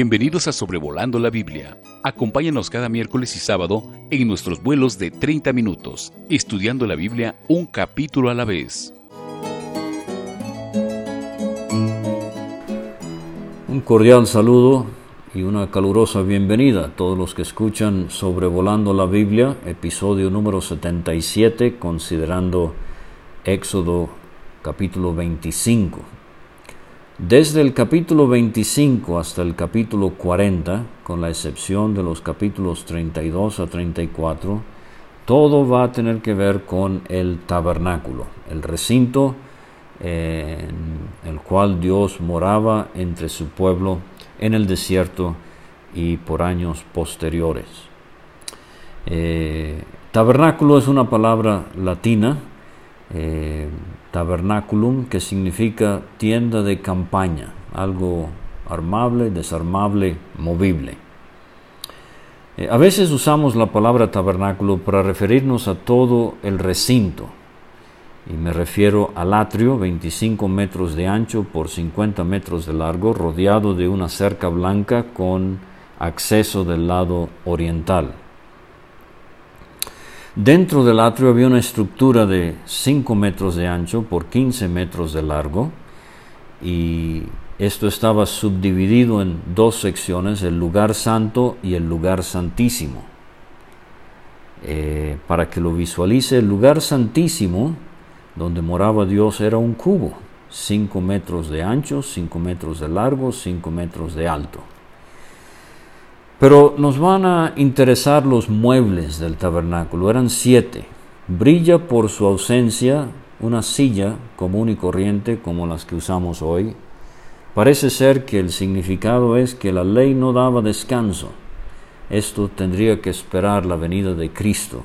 Bienvenidos a Sobrevolando la Biblia. Acompáñanos cada miércoles y sábado en nuestros vuelos de 30 minutos, estudiando la Biblia un capítulo a la vez. Un cordial saludo y una calurosa bienvenida a todos los que escuchan Sobrevolando la Biblia, episodio número 77, considerando Éxodo capítulo 25. Desde el capítulo 25 hasta el capítulo 40, con la excepción de los capítulos 32 a 34, todo va a tener que ver con el tabernáculo, el recinto en el cual Dios moraba entre su pueblo en el desierto y por años posteriores. Eh, tabernáculo es una palabra latina eh, tabernaculum, que significa tienda de campaña, algo armable, desarmable, movible. Eh, a veces usamos la palabra tabernáculo para referirnos a todo el recinto, y me refiero al atrio, 25 metros de ancho por 50 metros de largo, rodeado de una cerca blanca con acceso del lado oriental. Dentro del atrio había una estructura de 5 metros de ancho por 15 metros de largo y esto estaba subdividido en dos secciones, el lugar santo y el lugar santísimo. Eh, para que lo visualice, el lugar santísimo donde moraba Dios era un cubo, 5 metros de ancho, 5 metros de largo, 5 metros de alto. Pero nos van a interesar los muebles del tabernáculo. Eran siete. Brilla por su ausencia una silla común y corriente como las que usamos hoy. Parece ser que el significado es que la ley no daba descanso. Esto tendría que esperar la venida de Cristo.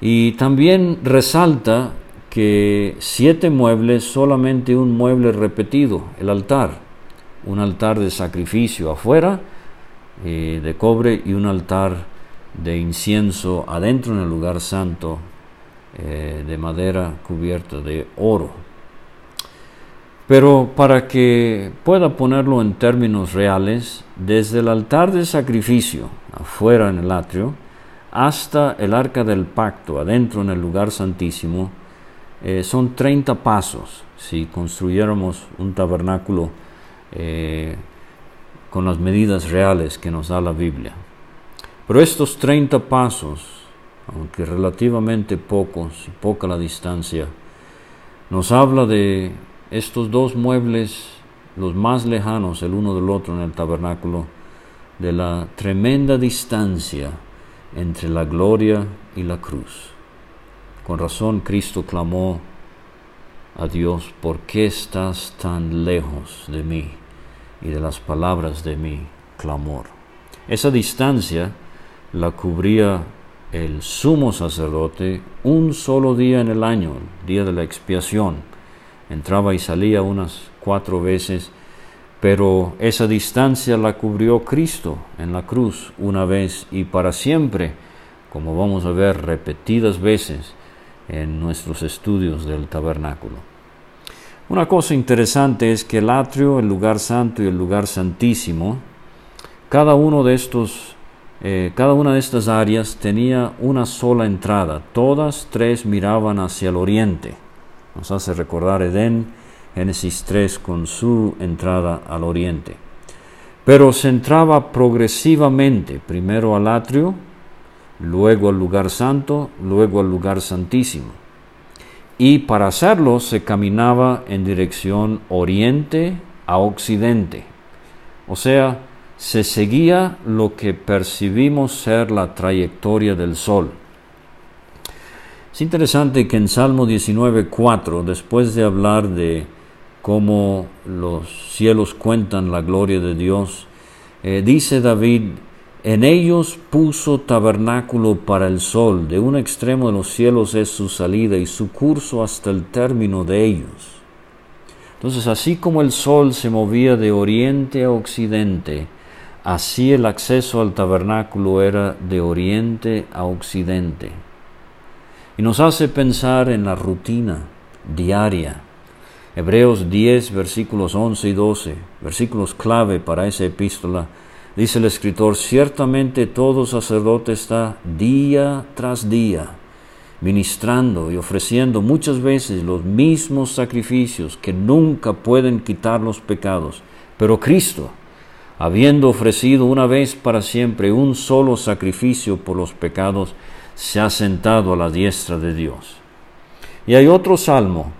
Y también resalta que siete muebles, solamente un mueble repetido, el altar. Un altar de sacrificio afuera eh, de cobre y un altar de incienso adentro en el lugar santo eh, de madera cubierta de oro. Pero para que pueda ponerlo en términos reales, desde el altar de sacrificio afuera en el atrio hasta el arca del pacto adentro en el lugar santísimo, eh, son 30 pasos si construyéramos un tabernáculo con las medidas reales que nos da la Biblia. Pero estos 30 pasos, aunque relativamente pocos y poca la distancia, nos habla de estos dos muebles, los más lejanos el uno del otro en el tabernáculo, de la tremenda distancia entre la gloria y la cruz. Con razón Cristo clamó a Dios, ¿por qué estás tan lejos de mí? Y de las palabras de mi clamor. Esa distancia la cubría el sumo sacerdote un solo día en el año, el día de la expiación. Entraba y salía unas cuatro veces, pero esa distancia la cubrió Cristo en la cruz una vez y para siempre, como vamos a ver repetidas veces en nuestros estudios del tabernáculo. Una cosa interesante es que el atrio, el lugar santo y el lugar santísimo, cada uno de estos, eh, cada una de estas áreas tenía una sola entrada. Todas tres miraban hacia el oriente. Nos hace recordar Edén, Génesis 3, con su entrada al oriente. Pero se entraba progresivamente, primero al atrio, luego al lugar santo, luego al lugar santísimo y para hacerlo se caminaba en dirección oriente a occidente. O sea, se seguía lo que percibimos ser la trayectoria del sol. Es interesante que en Salmo 19.4, después de hablar de cómo los cielos cuentan la gloria de Dios, eh, dice David, en ellos puso tabernáculo para el sol, de un extremo de los cielos es su salida y su curso hasta el término de ellos. Entonces, así como el sol se movía de oriente a occidente, así el acceso al tabernáculo era de oriente a occidente. Y nos hace pensar en la rutina diaria Hebreos 10, versículos 11 y 12, versículos clave para esa epístola, dice el escritor, ciertamente todo sacerdote está día tras día ministrando y ofreciendo muchas veces los mismos sacrificios que nunca pueden quitar los pecados. Pero Cristo, habiendo ofrecido una vez para siempre un solo sacrificio por los pecados, se ha sentado a la diestra de Dios. Y hay otro salmo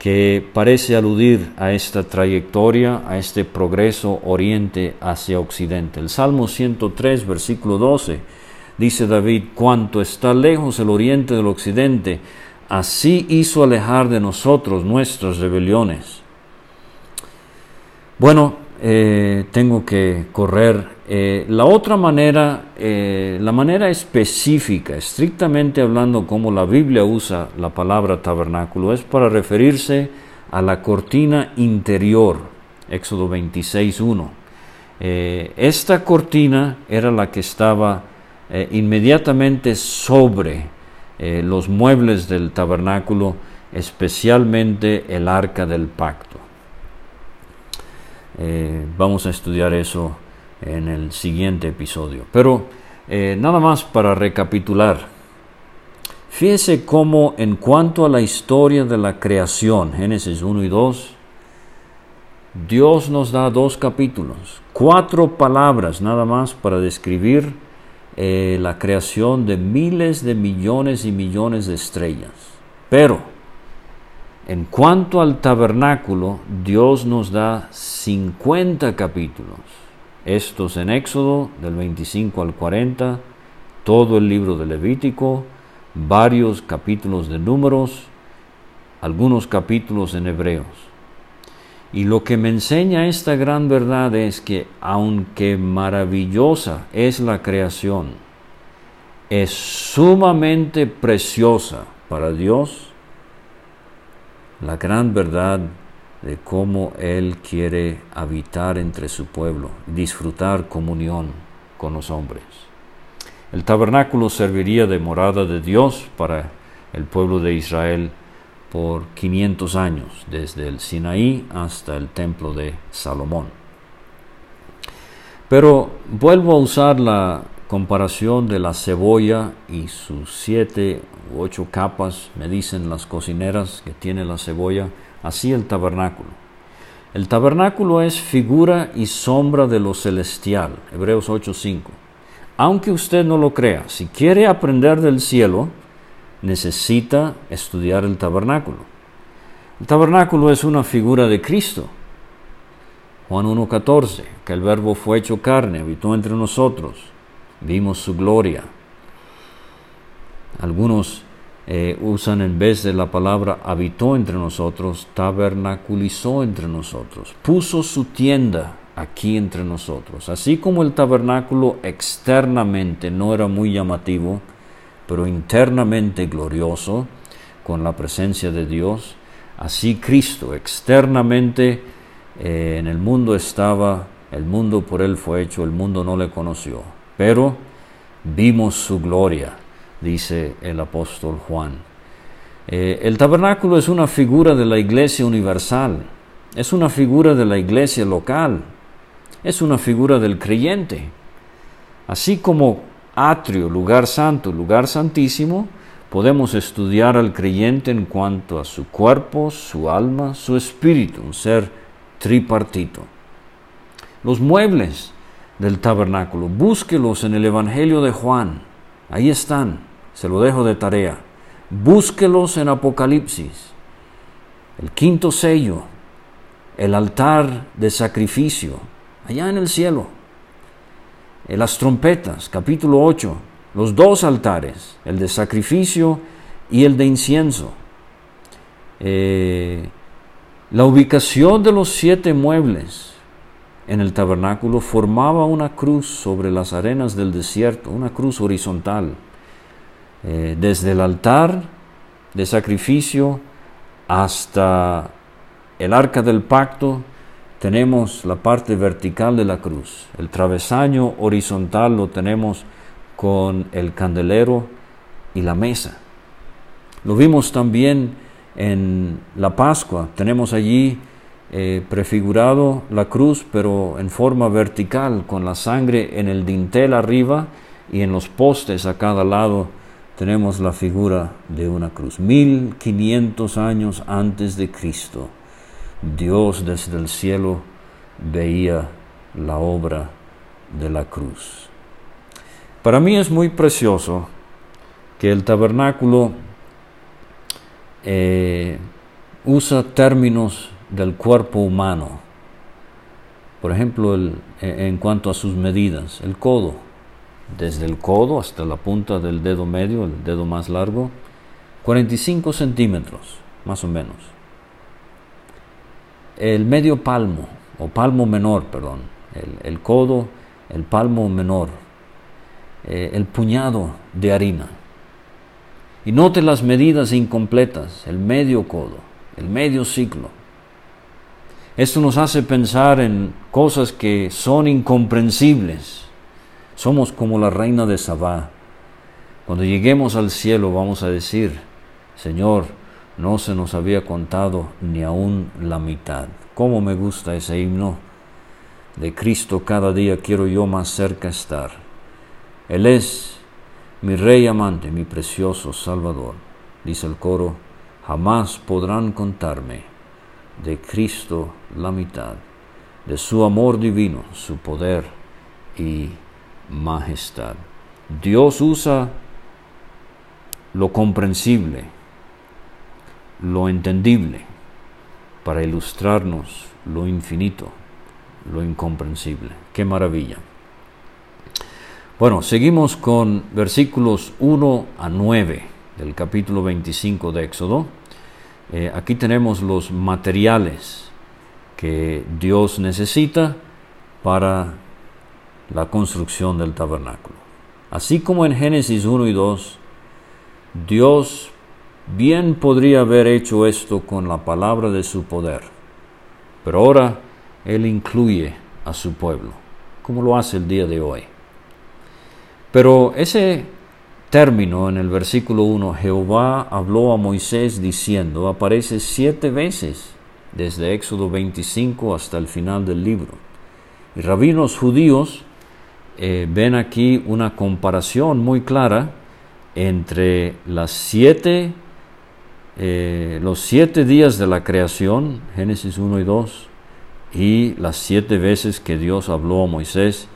que parece aludir a esta trayectoria, a este progreso oriente hacia occidente. El Salmo 103, versículo 12 Dice David, cuanto está lejos el oriente del occidente, así hizo alejar de nosotros nuestras rebeliones. Bueno, eh, tengo que correr. Eh, la otra manera, eh, la manera específica, estrictamente hablando como la Biblia usa la palabra tabernáculo, es para referirse a la cortina interior, Éxodo 26.1. esta cortina era la que estaba inmediatamente sobre los muebles del tabernáculo, especialmente el arca del pacto. Eh, vamos a estudiar eso en el siguiente episodio. Pero nada más para recapitular. Fíjese cómo en cuanto a la historia de la creación, Génesis 1 y 2, Dios nos da dos capítulos, cuatro palabras nada más para describir eh, la creación de miles de millones y millones de estrellas. Pero, en cuanto al tabernáculo, Dios nos da 50 capítulos. Estos en Éxodo, del 25 al 40, todo el libro de Levítico, varios capítulos de números, algunos capítulos en Hebreos. Y lo que me enseña esta gran verdad es que aunque maravillosa es la creación, es sumamente preciosa para Dios la gran verdad de cómo Él quiere habitar entre su pueblo, disfrutar comunión con los hombres. El tabernáculo serviría de morada de Dios para el pueblo de Israel por 500 años, desde el Sinaí hasta el templo de Salomón. Pero vuelvo a usar la comparación de la cebolla y sus siete ocho capas, me dicen las cocineras que tiene la cebolla, así el tabernáculo. El tabernáculo es figura y sombra de lo celestial, Hebreos 8:5. Aunque usted no lo crea, si quiere aprender del cielo, necesita estudiar el tabernáculo. El tabernáculo es una figura de Cristo. Juan 1.14, que el verbo fue hecho carne, habitó entre nosotros, vimos su gloria. Algunos eh, usan en vez de la palabra habitó entre nosotros, tabernaculizó entre nosotros, puso su tienda aquí entre nosotros. Así como el tabernáculo externamente no era muy llamativo, pero internamente glorioso con la presencia de Dios. Así Cristo externamente eh, en el mundo estaba, el mundo por él fue hecho, el mundo no le conoció, pero vimos su gloria, dice el apóstol Juan. Eh, el tabernáculo es una figura de la iglesia universal, es una figura de la iglesia local, es una figura del creyente. Así como atrio, lugar santo, lugar santísimo, podemos estudiar al creyente en cuanto a su cuerpo, su alma, su espíritu, un ser tripartito. Los muebles del tabernáculo, búsquelos en el Evangelio de Juan, ahí están, se lo dejo de tarea. Búsquelos en Apocalipsis, el quinto sello, el altar de sacrificio, allá en el cielo eh, las trompetas, capítulo 8, los dos altares, el de sacrificio y el de incienso. Eh, la ubicación de los siete muebles en el tabernáculo formaba una cruz sobre las arenas del desierto, una cruz horizontal, eh, desde el altar de sacrificio hasta el arca del pacto tenemos la parte vertical de la cruz. El travesaño horizontal lo tenemos con el candelero y la mesa. Lo vimos también en la Pascua. Tenemos allí eh, prefigurado la cruz, pero en forma vertical, con la sangre en el dintel arriba y en los postes a cada lado tenemos la figura de una cruz. 1500 años antes de Cristo, Dios desde el cielo veía la obra de la cruz. Para mí es muy precioso que el tabernáculo eh, usa términos del cuerpo humano. Por ejemplo, en cuanto a sus medidas, el codo, desde el codo hasta la punta del dedo medio, el dedo más largo, 45 centímetros, más o menos. El medio palmo, o palmo menor, perdón, el, codo, el palmo menor, eh, el puñado de harina, y note las medidas incompletas, el medio codo, el medio ciclo. Esto nos hace pensar en cosas que son incomprensibles. Somos como la reina de Sabá. Cuando lleguemos al cielo vamos a decir, Señor, no se nos había contado ni aún la mitad. ¿Cómo me gusta ese himno? De Cristo cada día quiero yo más cerca estar. Él es mi rey amante, mi precioso Salvador, dice el coro, jamás podrán contarme de Cristo la mitad, de su amor divino, su poder y majestad. Dios usa lo comprensible, lo entendible, para ilustrarnos lo infinito, lo incomprensible. ¡Qué maravilla! Bueno, seguimos con versículos 1 a 9 del capítulo 25 de Éxodo. Eh, aquí tenemos los materiales que Dios necesita para la construcción del tabernáculo. Así como en Génesis 1 y 2, Dios bien podría haber hecho esto con la palabra de su poder, pero ahora Él incluye a su pueblo, como lo hace el día de hoy. Pero ese término en el versículo 1, Jehová habló a Moisés diciendo, aparece siete veces desde Éxodo 25 hasta el final del libro. Y rabinos judíos eh, ven aquí una comparación muy clara entre las siete, eh, los siete días de la creación, Génesis 1 y 2, y las siete veces que Dios habló a Moisés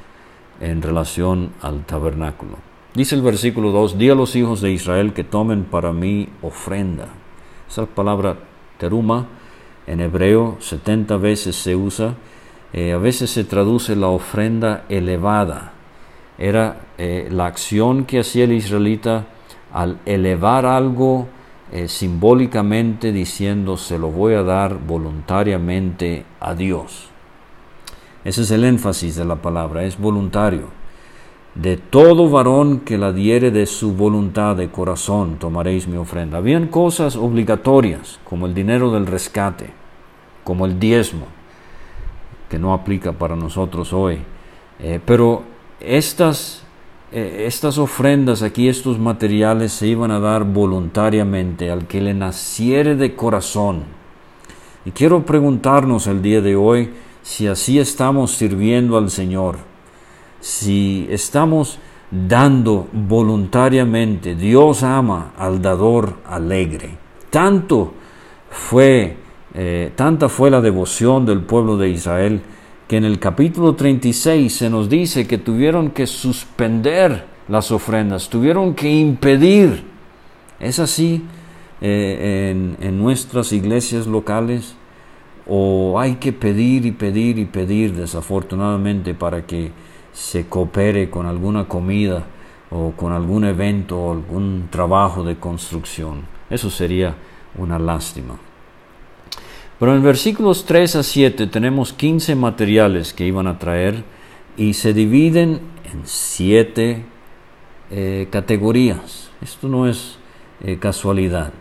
en relación al tabernáculo. Dice el versículo 2, di a los hijos de Israel que tomen para mí ofrenda. Esa palabra teruma en hebreo 70 veces se usa, eh, a veces se traduce la ofrenda elevada. Era eh, la acción que hacía el israelita al elevar algo eh, simbólicamente diciendo se lo voy a dar voluntariamente a Dios. Ese es el énfasis de la palabra, es voluntario. De todo varón que la diere de su voluntad de corazón tomaréis mi ofrenda. Habían cosas obligatorias, como el dinero del rescate, como el diezmo, que no aplica para nosotros hoy. Eh, pero estas, eh, estas ofrendas aquí, estos materiales se iban a dar voluntariamente al que le naciere de corazón. Y quiero preguntarnos el día de hoy, si así estamos sirviendo al Señor, si estamos dando voluntariamente, Dios ama al dador alegre. Tanto fue, eh, tanta fue la devoción del pueblo de Israel que en el capítulo 36 se nos dice que tuvieron que suspender las ofrendas, tuvieron que impedir. Es así eh, en, en nuestras iglesias locales o hay que pedir y pedir y pedir desafortunadamente para que se coopere con alguna comida o con algún evento o algún trabajo de construcción. Eso sería una lástima. Pero en versículos 3 a 7 tenemos 15 materiales que iban a traer y se dividen en siete eh, categorías. Esto no es eh, casualidad.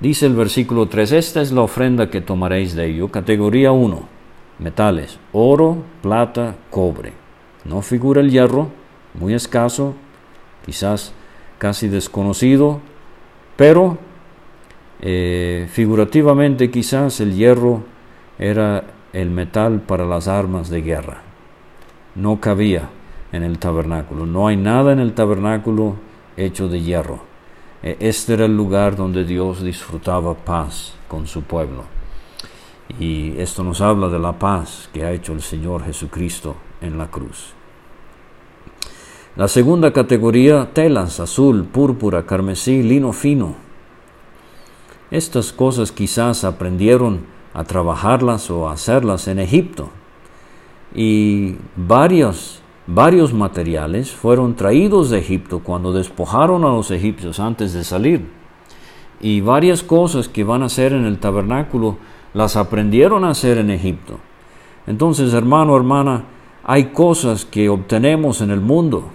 Dice el versículo 3, esta es la ofrenda que tomaréis de ello. Categoría 1, metales, oro, plata, cobre. No figura el hierro, muy escaso, quizás casi desconocido, pero Eh, figurativamente quizás el hierro era el metal para las armas de guerra. No cabía en el tabernáculo. No hay nada en el tabernáculo hecho de hierro. Eh, este era el lugar donde Dios disfrutaba paz con su pueblo. Y esto nos habla de la paz que ha hecho el Señor Jesucristo en la cruz. La segunda categoría, telas, azul, púrpura, carmesí, lino fino. Estas cosas quizás aprendieron a trabajarlas o a hacerlas en Egipto. Y varios, varios materiales fueron traídos de Egipto cuando despojaron a los egipcios antes de salir. Y varias cosas que van a hacer en el tabernáculo las aprendieron a hacer en Egipto. Entonces, hermano, hermana, hay cosas que obtenemos en el mundo,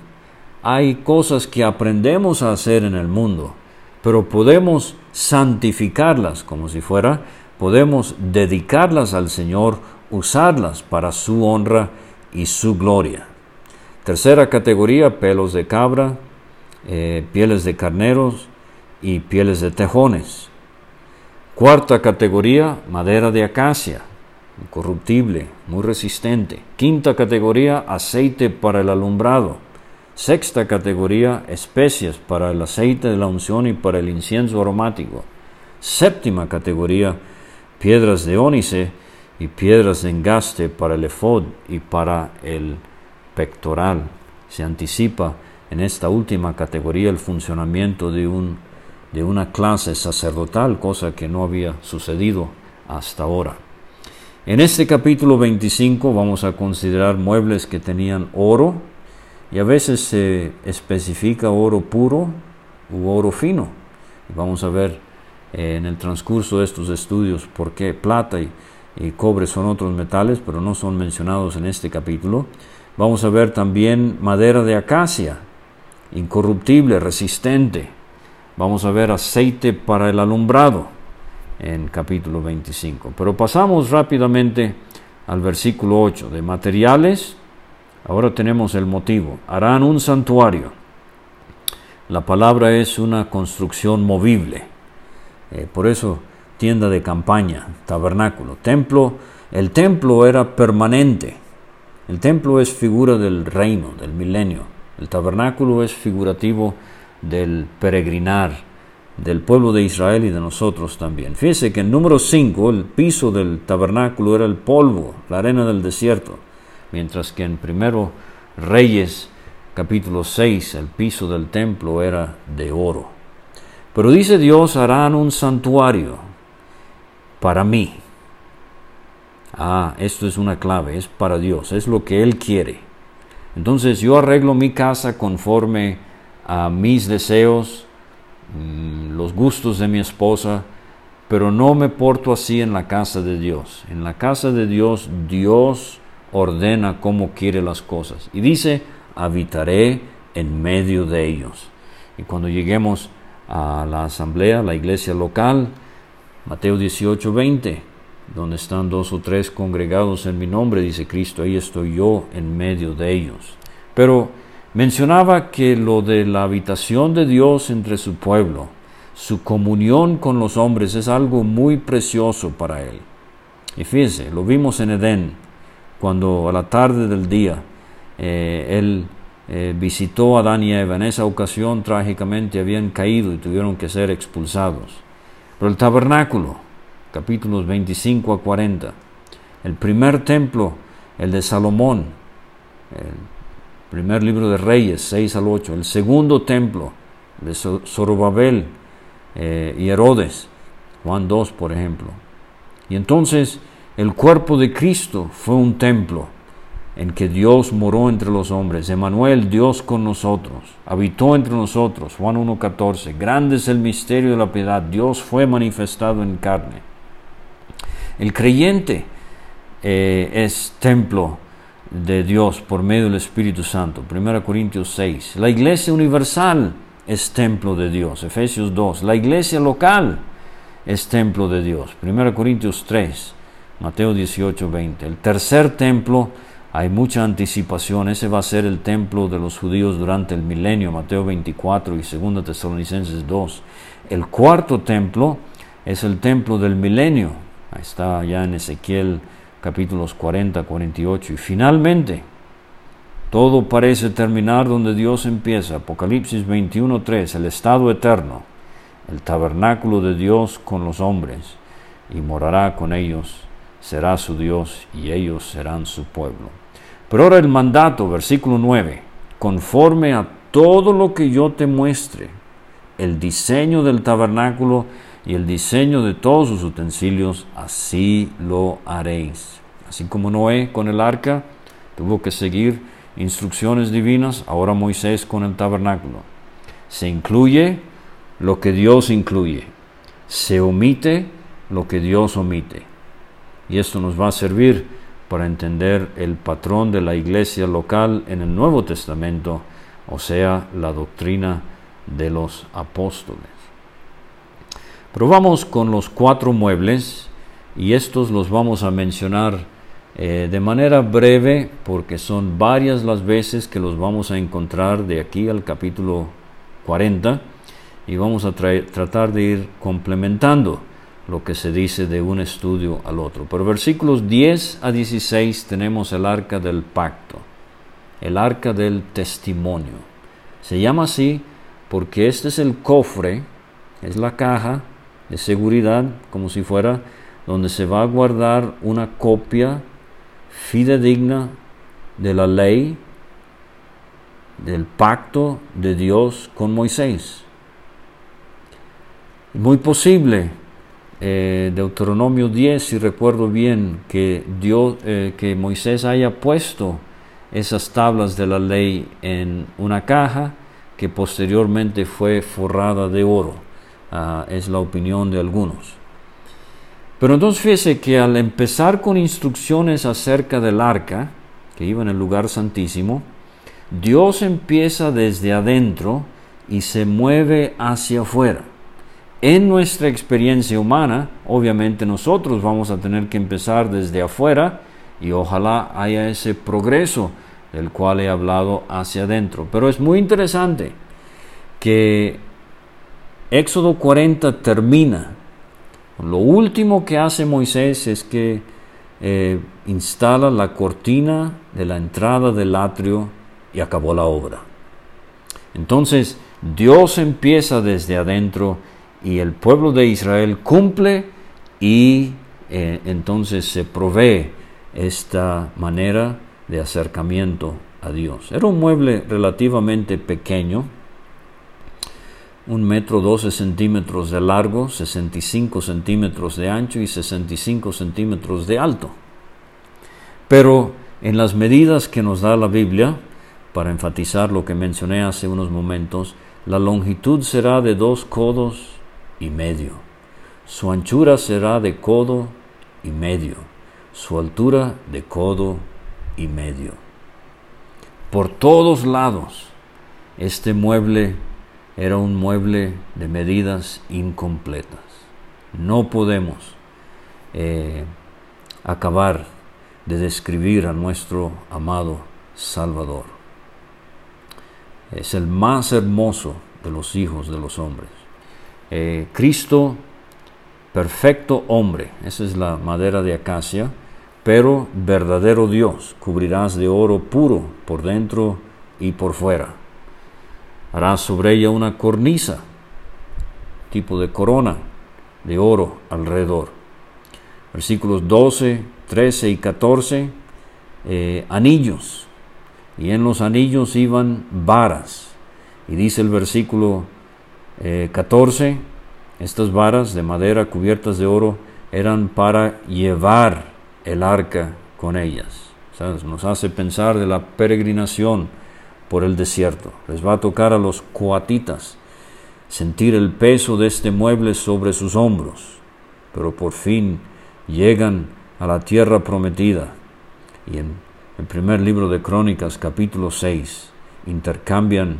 hay cosas que aprendemos a hacer en el mundo, pero podemos santificarlas como si fuera, podemos dedicarlas al Señor, usarlas para su honra y su gloria. Tercera categoría, pelos de cabra, eh, pieles de carneros y pieles de tejones. Cuarta categoría, madera de acacia, incorruptible, muy resistente. Quinta categoría, aceite para el alumbrado. Sexta categoría, especias para el aceite de la unción y para el incienso aromático. Séptima categoría, piedras de ónice y piedras de engaste para el efod y para el pectoral. Se anticipa en esta última categoría el funcionamiento de, un, de una clase sacerdotal, cosa que no había sucedido hasta ahora. En este capítulo 25 vamos a considerar muebles que tenían oro y a veces se especifica oro puro u oro fino. Vamos a ver eh, en el transcurso de estos estudios por qué plata y, y cobre son otros metales, pero no son mencionados en este capítulo. Vamos a ver también madera de acacia, incorruptible, resistente. Vamos a ver aceite para el alumbrado en capítulo 25. Pero pasamos rápidamente al versículo 8. De materiales, ahora tenemos el motivo. Harán un santuario. La palabra es una construcción movible. Eh, por eso tienda de campaña, tabernáculo, templo. El templo era permanente. El templo es figura del reino, del milenio. El tabernáculo es figurativo del peregrinar del pueblo de Israel y de nosotros también. Fíjese que en número 5 el piso del tabernáculo era el polvo, la arena del desierto, mientras que en primero Reyes capítulo 6 el piso del templo era de oro. Pero dice Dios, harán un santuario para mí. Ah, esto es una clave, es para Dios, es lo que Él quiere. Entonces yo arreglo mi casa conforme a mis deseos, Mm, los gustos de mi esposa, pero no me porto así en la casa de Dios. En la casa de Dios, Dios ordena cómo quiere las cosas. Y dice, habitaré en medio de ellos. Y cuando lleguemos a la asamblea, la iglesia local, Mateo 18, 20, donde están dos o tres congregados en mi nombre, dice Cristo, ahí estoy yo en medio de ellos. Pero mencionaba que lo de la habitación de Dios entre su pueblo, su comunión con los hombres es algo muy precioso para él. Y fíjese, lo vimos en Edén, cuando a la tarde del día eh, él eh, visitó a Adán y Eva. En esa ocasión trágicamente habían caído y tuvieron que ser expulsados. Pero el tabernáculo, capítulos 25 a 40, el primer templo, el de Salomón, el Primer libro de Reyes, 6 al 8. El segundo templo de Zorobabel eh, y Herodes, Juan 2, por ejemplo. Y entonces el cuerpo de Cristo fue un templo en que Dios moró entre los hombres. Emanuel, Dios con nosotros, habitó entre nosotros. Juan 1.14. Grande es el misterio de la piedad. Dios fue manifestado en carne. El creyente eh, es templo de Dios por medio del Espíritu Santo. 1 Corintios 6. La iglesia universal es templo de Dios. Efesios 2. La iglesia local es templo de Dios. 1 Corintios 3. Mateo 18, 20. El tercer templo, hay mucha anticipación, ese va a ser el templo de los judíos durante el milenio, Mateo 24 y 2 Tesalonicenses 2. El cuarto templo es el templo del milenio. Ahí está ya en Ezequiel capítulos 40, 48. Y finalmente, todo parece terminar donde Dios empieza. Apocalipsis 21, 3, el estado eterno, el tabernáculo de Dios con los hombres, y morará con ellos, será su Dios, y ellos serán su pueblo. Pero ahora el mandato, versículo 9, conforme a todo lo que yo te muestre, el diseño del tabernáculo y el diseño de todos sus utensilios, así lo haréis. Así como Noé con el arca tuvo que seguir instrucciones divinas, ahora Moisés con el tabernáculo. Se incluye lo que Dios incluye, se omite lo que Dios omite. Y esto nos va a servir para entender el patrón de la iglesia local en el Nuevo Testamento, o sea, la doctrina de los apóstoles. Pero vamos con los cuatro muebles y estos los vamos a mencionar eh, de manera breve porque son varias las veces que los vamos a encontrar de aquí al capítulo 40 y vamos a tratar de ir complementando lo que se dice de un estudio al otro. Por versículos 10 a 16 tenemos el arca del pacto, el arca del testimonio. Se llama así porque este es el cofre, es la caja de seguridad, como si fuera donde se va a guardar una copia fidedigna de la ley, del pacto de Dios con Moisés. Muy posible eh, Deuteronomio 10, si recuerdo bien, que, Dios, eh, que Moisés haya puesto esas tablas de la ley en una caja que posteriormente fue forrada de oro. Ah, es la opinión de algunos. Pero entonces fíjese que al empezar con instrucciones acerca del arca, que iba en el lugar santísimo, Dios empieza desde adentro y se mueve hacia afuera en nuestra experiencia humana, obviamente nosotros vamos a tener que empezar desde afuera y ojalá haya ese progreso del cual he hablado hacia adentro. Pero es muy interesante que Éxodo 40 termina. Lo último que hace Moisés es que eh, instala la cortina de la entrada del atrio y acabó la obra. Entonces Dios empieza desde adentro y el pueblo de Israel cumple y eh, entonces se provee esta manera de acercamiento a Dios. Era un mueble relativamente pequeño, un metro 12 centímetros de largo, 65 centímetros de ancho y 65 centímetros de alto. Pero en las medidas que nos da la Biblia, para enfatizar lo que mencioné hace unos momentos, la longitud será de dos codos y medio. Su anchura será de codo y medio, su altura de codo y medio. Por todos lados, este mueble era un mueble de medidas incompletas. No podemos eh, acabar de describir a nuestro amado Salvador. Es el más hermoso de los hijos de los hombres. Eh, Cristo, perfecto hombre, esa es la madera de acacia, pero verdadero Dios, cubrirás de oro puro por dentro y por fuera. Harás sobre ella una cornisa, tipo de corona de oro alrededor. Versículos 12, 13 y 14, eh, anillos, y en los anillos iban varas. Y dice el versículo 14. Eh, estas varas de madera cubiertas de oro eran para llevar el arca con ellas. Nos hace pensar de la peregrinación por el desierto. Les va a tocar a los coatitas sentir el peso de este mueble sobre sus hombros, pero por fin llegan a la tierra prometida. Y en el primer libro de Crónicas, capítulo 6, intercambian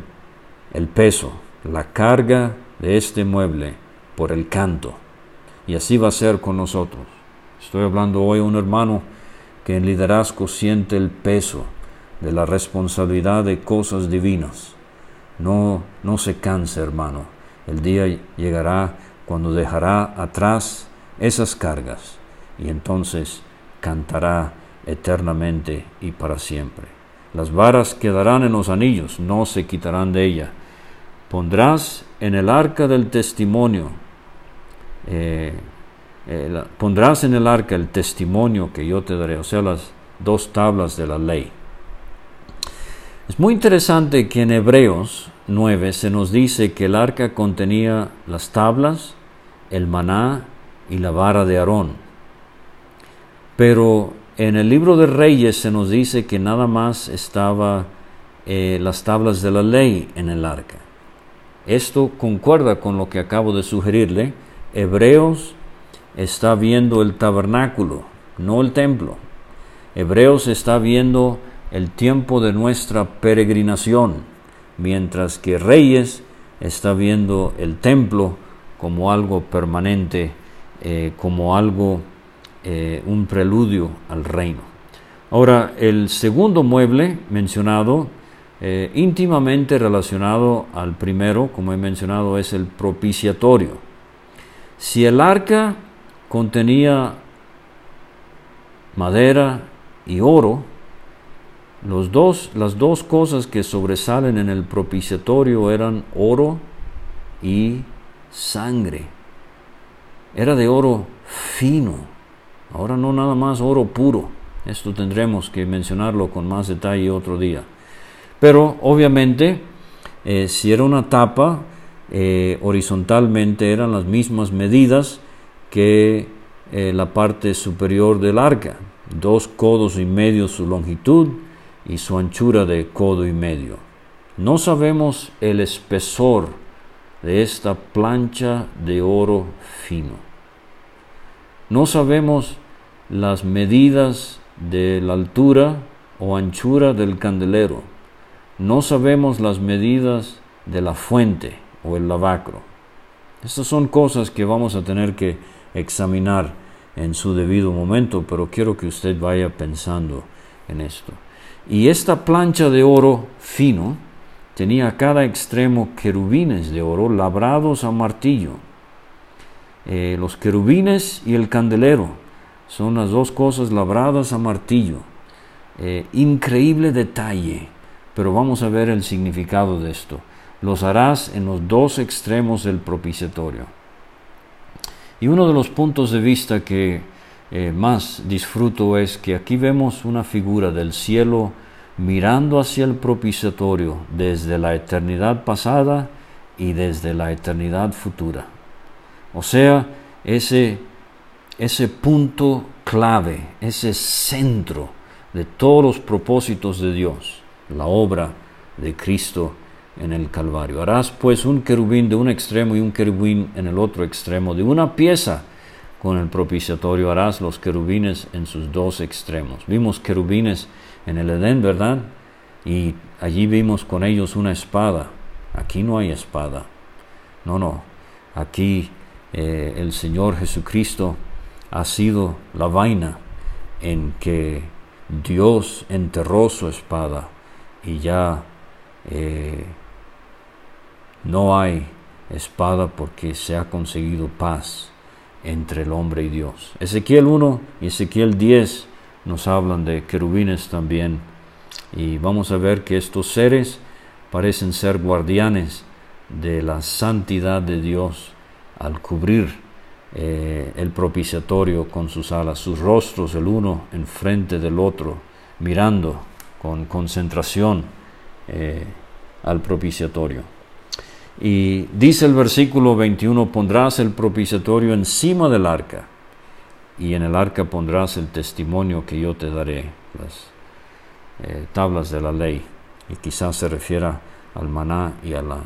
el peso la carga de este mueble por el canto. Y así va a ser con nosotros. Estoy hablando hoy a un hermano que en liderazgo siente el peso de la responsabilidad de cosas divinas. No, no se canse, hermano. El día llegará cuando dejará atrás esas cargas y entonces cantará eternamente y para siempre. Las varas quedarán en los anillos, no se quitarán de ella. Pondrás en el arca del testimonio, eh, eh, pondrás en el arca el testimonio que yo te daré, o sea, las dos tablas de la ley. Es muy interesante que en Hebreos 9 se nos dice que el arca contenía las tablas, el maná y la vara de Aarón. Pero en el libro de Reyes se nos dice que nada más estaba eh, las tablas de la ley en el arca. Esto concuerda con lo que acabo de sugerirle. Hebreos está viendo el tabernáculo, no el templo. Hebreos está viendo el tiempo de nuestra peregrinación, mientras que Reyes está viendo el templo como algo permanente, eh, como algo, eh, un preludio al reino. Ahora, el segundo mueble mencionado, eh, íntimamente relacionado al primero, como he mencionado, es el propiciatorio. Si el arca contenía madera y oro, los dos, las dos cosas que sobresalen en el propiciatorio eran oro y sangre. Era de oro fino, ahora no nada más oro puro. Esto tendremos que mencionarlo con más detalle otro día. Pero obviamente, eh, si era una tapa, eh, horizontalmente eran las mismas medidas que eh, la parte superior del arca, dos codos y medio su longitud y su anchura de codo y medio. No sabemos el espesor de esta plancha de oro fino. No sabemos las medidas de la altura o anchura del candelero. No sabemos las medidas de la fuente o el lavacro. Estas son cosas que vamos a tener que examinar en su debido momento, pero quiero que usted vaya pensando en esto. Y esta plancha de oro fino tenía a cada extremo querubines de oro labrados a martillo. Eh, los querubines y el candelero son las dos cosas labradas a martillo. Eh, increíble detalle, pero vamos a ver el significado de esto. Los harás en los dos extremos del propiciatorio. Y uno de los puntos de vista que eh, más disfruto es que aquí vemos una figura del cielo mirando hacia el propiciatorio desde la eternidad pasada y desde la eternidad futura. O sea, ese, ese punto clave, ese centro de todos los propósitos de Dios, la obra de Cristo en el Calvario. Harás pues un querubín de un extremo y un querubín en el otro extremo. De una pieza con el propiciatorio harás los querubines en sus dos extremos. Vimos querubines en el Edén, ¿verdad? Y allí vimos con ellos una espada. Aquí no hay espada. No, no. Aquí eh, el Señor Jesucristo ha sido la vaina en que Dios enterró su espada y ya eh, no hay espada porque se ha conseguido paz entre el hombre y Dios. Ezequiel 1 y Ezequiel 10 nos hablan de querubines también y vamos a ver que estos seres parecen ser guardianes de la santidad de Dios al cubrir eh, el propiciatorio con sus alas, sus rostros el uno enfrente del otro, mirando con concentración eh, al propiciatorio. Y dice el versículo 21, pondrás el propiciatorio encima del arca, y en el arca pondrás el testimonio que yo te daré, las eh, tablas de la ley, y quizás se refiera al maná y a la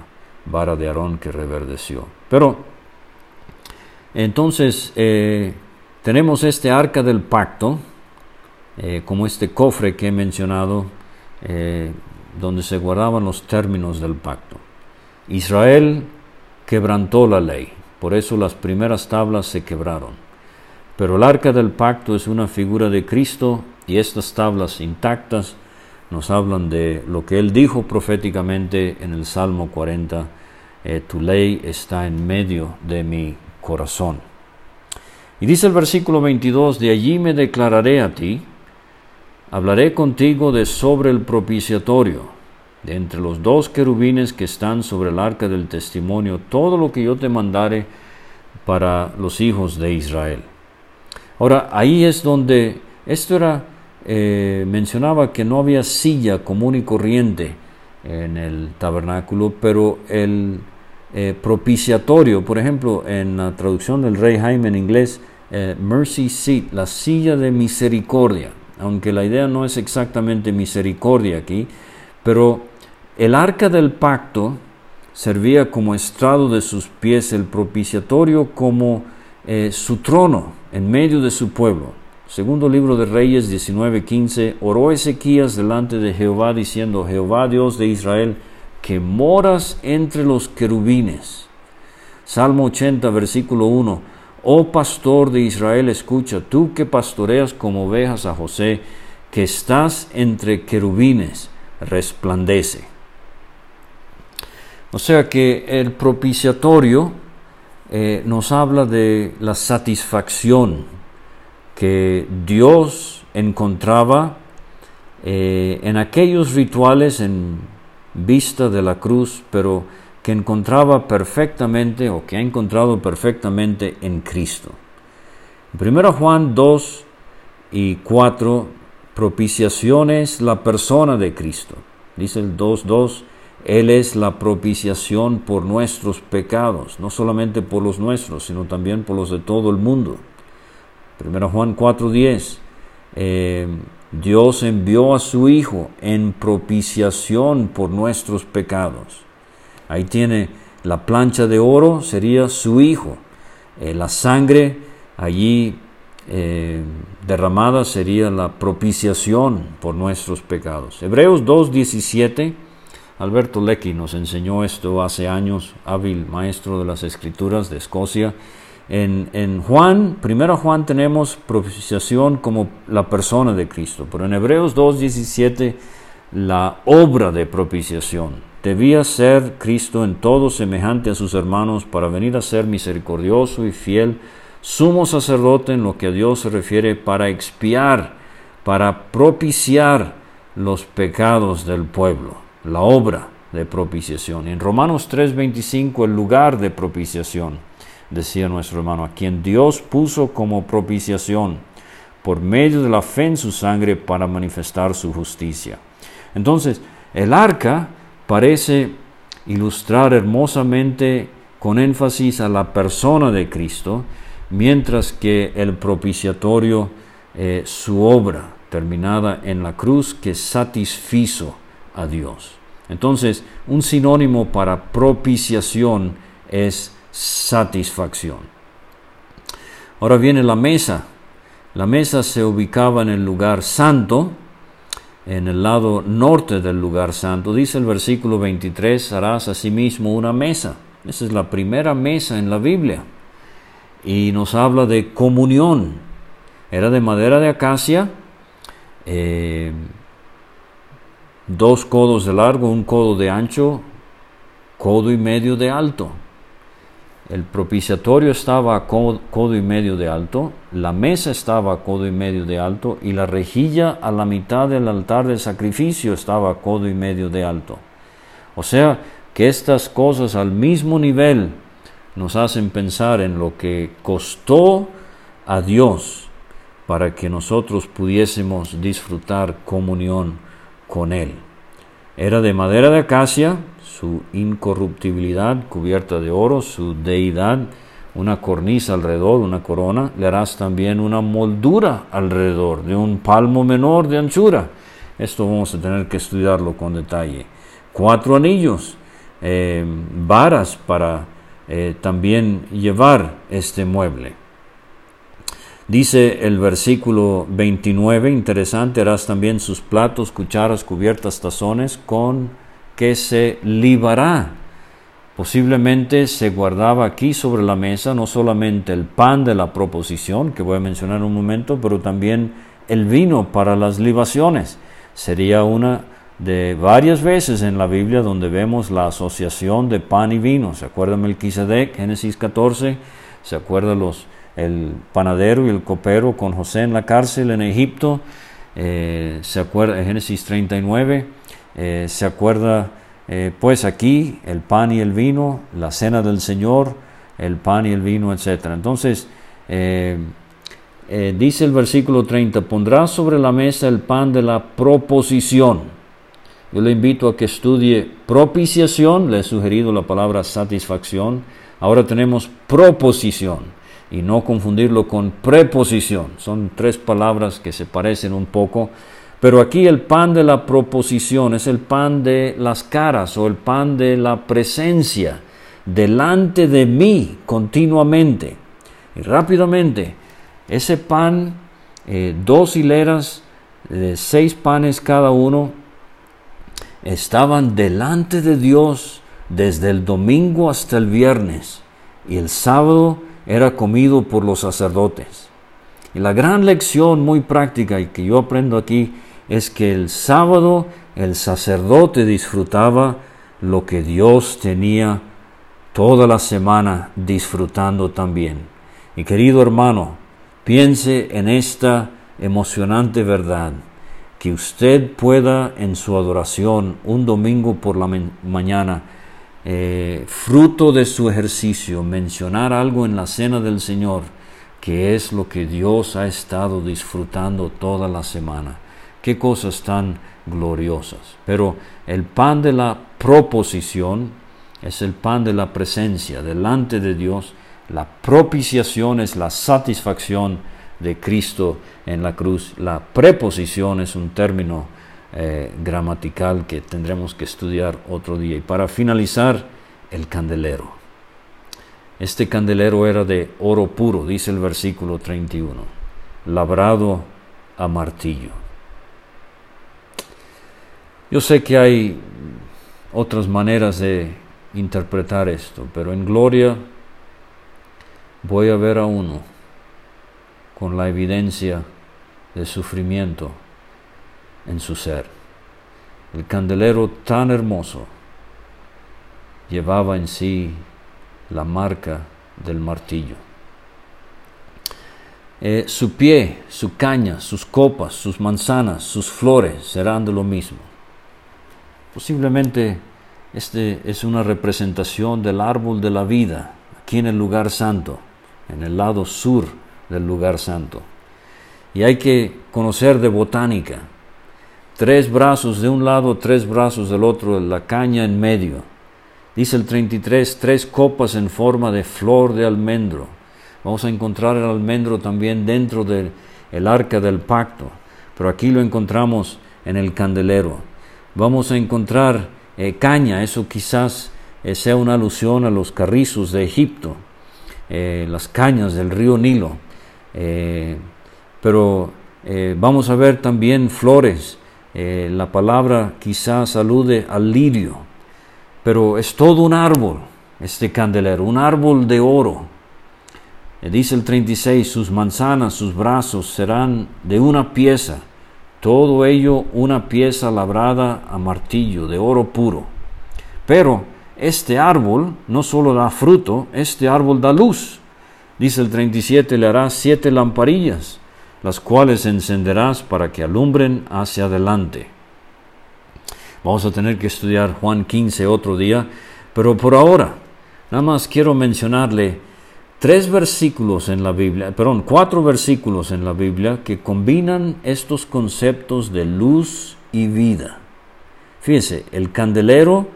vara de Aarón que reverdeció. Pero, entonces, eh, tenemos este arca del pacto, eh, como este cofre que he mencionado, donde se guardaban los términos del pacto. Israel quebrantó la ley, por eso las primeras tablas se quebraron. Pero el arca del pacto es una figura de Cristo y estas tablas intactas nos hablan de lo que él dijo proféticamente en el Salmo 40, eh, tu ley está en medio de mi corazón. Y dice el versículo 22, de allí me declararé a ti, hablaré contigo de sobre el propiciatorio, de entre los dos querubines que están sobre el arca del testimonio, todo lo que yo te mandare para los hijos de Israel. Ahora, ahí es donde esto era, eh, mencionaba que no había silla común y corriente en el tabernáculo, pero el eh, propiciatorio, por ejemplo, en la traducción del rey Jaime en inglés, eh, mercy seat, la silla de misericordia, aunque la idea no es exactamente misericordia aquí, pero el arca del pacto servía como estrado de sus pies, el propiciatorio como eh, su trono en medio de su pueblo. Segundo libro de Reyes 19:15, oró Ezequías delante de Jehová diciendo, Jehová Dios de Israel, que moras entre los querubines. Salmo 80, versículo 1, Oh pastor de Israel, escucha, tú que pastoreas como ovejas a José, que estás entre querubines, resplandece. O sea que el propiciatorio eh, nos habla de la satisfacción que Dios encontraba eh, en aquellos rituales en vista de la cruz, pero que encontraba perfectamente o que ha encontrado perfectamente en Cristo. Primero Juan 2 y 4, propiciación es la persona de Cristo. Dice el 2.2, él es la propiciación por nuestros pecados, no solamente por los nuestros, sino también por los de todo el mundo. Primero Juan 4:10, eh, Dios envió a su Hijo en propiciación por nuestros pecados. Ahí tiene la plancha de oro, sería su Hijo. Eh, la sangre allí eh, derramada sería la propiciación por nuestros pecados. Hebreos 2:17 Alberto Leckie nos enseñó esto hace años, hábil maestro de las escrituras de Escocia. En, en, Juan, primero Juan tenemos propiciación como la persona de Cristo, pero en Hebreos 2.17 la obra de propiciación. Debía ser Cristo en todo semejante a sus hermanos para venir a ser misericordioso y fiel, sumo sacerdote en lo que a Dios se refiere para expiar, para propiciar los pecados del pueblo la obra de propiciación. En Romanos 3:25 el lugar de propiciación, decía nuestro hermano, a quien Dios puso como propiciación por medio de la fe en su sangre para manifestar su justicia. Entonces, el arca parece ilustrar hermosamente con énfasis a la persona de Cristo, mientras que el propiciatorio, eh, su obra terminada en la cruz que satisfizo a Dios. Entonces, un sinónimo para propiciación es satisfacción. Ahora viene la mesa. La mesa se ubicaba en el lugar santo, en el lado norte del lugar santo. Dice el versículo 23, harás asimismo una mesa. Esa es la primera mesa en la Biblia. Y nos habla de comunión. Era de madera de acacia. Eh, dos codos de largo, un codo de ancho, codo y medio de alto. El propiciatorio estaba a codo, y medio de alto, la mesa estaba a codo y medio de alto y la rejilla a la mitad del altar de sacrificio estaba a codo y medio de alto. O sea que estas cosas al mismo nivel nos hacen pensar en lo que costó a Dios para que nosotros pudiésemos disfrutar comunión con él. Era de madera de acacia, su incorruptibilidad cubierta de oro, su deidad, una cornisa alrededor, una corona, le harás también una moldura alrededor de un palmo menor de anchura. Esto vamos a tener que estudiarlo con detalle. Cuatro anillos, eh, varas para eh, también llevar este mueble. Dice el versículo 29, interesante, harás también sus platos, cucharas, cubiertas, tazones, con que se libará. Posiblemente se guardaba aquí sobre la mesa no solamente el pan de la proposición, que voy a mencionar en un momento, pero también el vino para las libaciones. Sería una de varias veces en la Biblia donde vemos la asociación de pan y vino. ¿Se acuerdan Melquisedec, Génesis 14? ¿Se acuerda los, el panadero y el copero con José en la cárcel en Egipto? Eh, ¿Se acuerda en Génesis 39? Eh, ¿Se acuerda eh, pues aquí el pan y el vino, la cena del Señor, el pan y el vino, etc. Entonces, dice el versículo 30, pondrá sobre la mesa el pan de la proposición yo le invito a que estudie propiciación, le he sugerido la palabra satisfacción. Ahora tenemos proposición y no confundirlo con preposición. Son tres palabras que se parecen un poco, pero aquí el pan de la proposición es el pan de las caras o el pan de la presencia delante de mí continuamente. Y rápidamente, ese pan, eh, dos hileras de seis panes cada uno, estaban delante de Dios desde el domingo hasta el viernes y el sábado era comido por los sacerdotes. Y la gran lección muy práctica y que yo aprendo aquí es que el sábado el sacerdote disfrutaba lo que Dios tenía toda la semana disfrutando también. Y querido hermano, piense en esta emocionante verdad que usted pueda en su adoración un domingo por la mañana, eh, fruto de su ejercicio, mencionar algo en la cena del Señor, que es lo que Dios ha estado disfrutando toda la semana. Qué cosas tan gloriosas. Pero el pan de la proposición es el pan de la presencia delante de Dios. La propiciación es la satisfacción de Cristo en la cruz. La preposición es un término eh, gramatical que tendremos que estudiar otro día. Y para finalizar, el candelero. Este candelero era de oro puro, dice el versículo 31, labrado a martillo. Yo sé que hay otras maneras de interpretar esto, pero en gloria voy a ver a uno con la evidencia de sufrimiento en su ser. El candelero tan hermoso llevaba en sí la marca del martillo. Eh, su pie, su caña, sus copas, sus manzanas, sus flores serán de lo mismo. Posiblemente este es una representación del árbol de la vida aquí en el lugar santo, en el lado sur del lugar santo. Y hay que conocer de botánica. Tres brazos de un lado, tres brazos del otro, la caña en medio. Dice el 33, tres copas en forma de flor de almendro. Vamos a encontrar el almendro también dentro del el arca del pacto, pero aquí lo encontramos en el candelero. Vamos a encontrar eh, caña, eso quizás eh, sea una alusión a los carrizos de Egipto, eh, las cañas del río Nilo. Pero vamos a ver también flores. La palabra quizás alude al lirio, pero es todo un árbol, este candelero, un árbol de oro. dice el 36, sus manzanas, sus brazos serán de una pieza, todo ello una pieza labrada a martillo, de oro puro. Pero este árbol no solo da fruto, este árbol da luz. Dice el 37, le harás siete lamparillas, las cuales encenderás para que alumbren hacia adelante. Vamos a tener que estudiar Juan 15 otro día, pero por ahora, nada más quiero mencionarle tres versículos en la Biblia, perdón, cuatro versículos en la Biblia que combinan estos conceptos de luz y vida. Fíjese, el candelero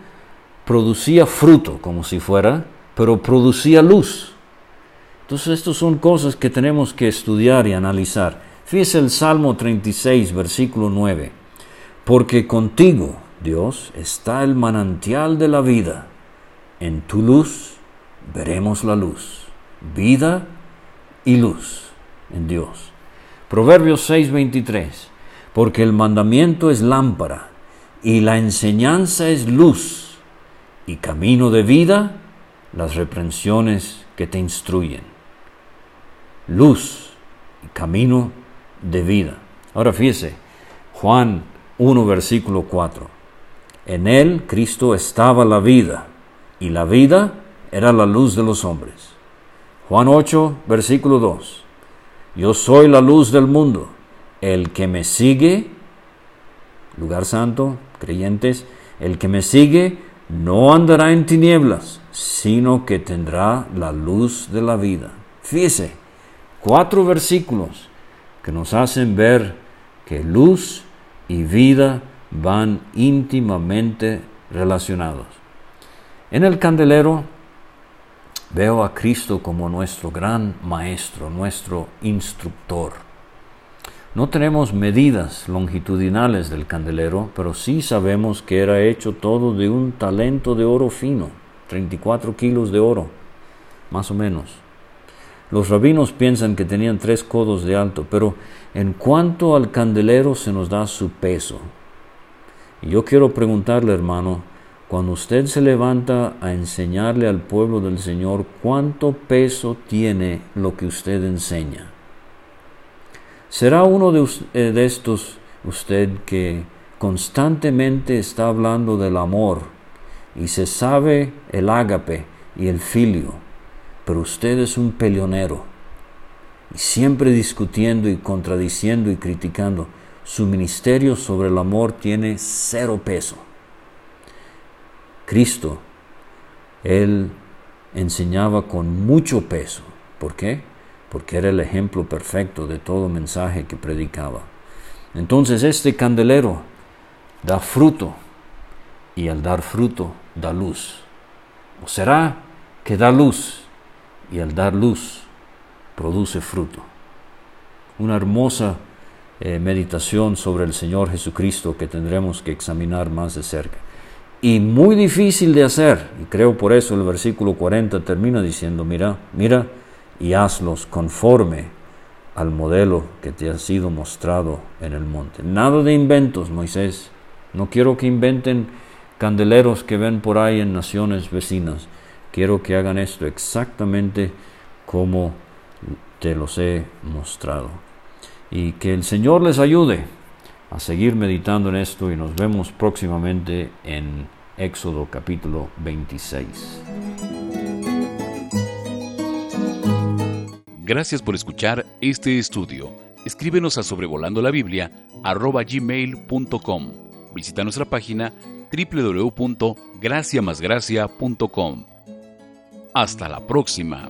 producía fruto como si fuera, pero producía luz. Entonces, estas son cosas que tenemos que estudiar y analizar. Fíjese el Salmo 36, versículo 9. Porque contigo, Dios, está el manantial de la vida. En tu luz veremos la luz. Vida y luz en Dios. Proverbios 6, 23. Porque el mandamiento es lámpara y la enseñanza es luz y camino de vida las reprensiones que te instruyen luz y camino de vida. Ahora fíjese, Juan 1, versículo 4. En él, Cristo, estaba la vida, y la vida era la luz de los hombres. Juan 8, versículo 2. Yo soy la luz del mundo. El que me sigue, lugar santo, creyentes, el que me sigue no andará en tinieblas, sino que tendrá la luz de la vida. Fíjese, cuatro versículos que nos hacen ver que luz y vida van íntimamente relacionados. En el candelero Veo a Cristo como nuestro gran maestro, nuestro instructor. No tenemos medidas longitudinales del candelero, pero sí sabemos que era hecho todo de un talento de oro fino, 34 kilos de oro, más o menos. Los rabinos piensan que tenían tres codos de alto, pero en cuanto al candelero se nos da su peso. Y yo quiero preguntarle, hermano, cuando usted se levanta a enseñarle al pueblo del Señor cuánto peso tiene lo que usted enseña. ¿Será uno de, eh, estos usted que constantemente está hablando del amor y se sabe el ágape y el filio, pero usted es un peleonero y siempre discutiendo y contradiciendo y criticando? Su ministerio sobre el amor tiene cero peso. Cristo, Él enseñaba con mucho peso. ¿Por qué? Porque era el ejemplo perfecto de todo mensaje que predicaba. Entonces este candelero da fruto y al dar fruto da luz. ¿O será que da luz y al dar luz produce fruto? Una hermosa eh, meditación sobre el Señor Jesucristo que tendremos que examinar más de cerca y muy difícil de hacer. Y creo por eso el versículo 40 termina diciendo, mira, mira y hazlos conforme al modelo que te ha sido mostrado en el monte. Nada de inventos, Moisés. No quiero que inventen candeleros que ven por ahí en naciones vecinas. Quiero que hagan esto exactamente como te los he mostrado. Y que el Señor les ayude a seguir meditando en esto y nos vemos próximamente en Éxodo capítulo 26. Gracias por escuchar este estudio. Escríbenos a sobrevolando la Biblia gmail.com. Visita nuestra página www.graciamasgracia.com. Hasta la próxima.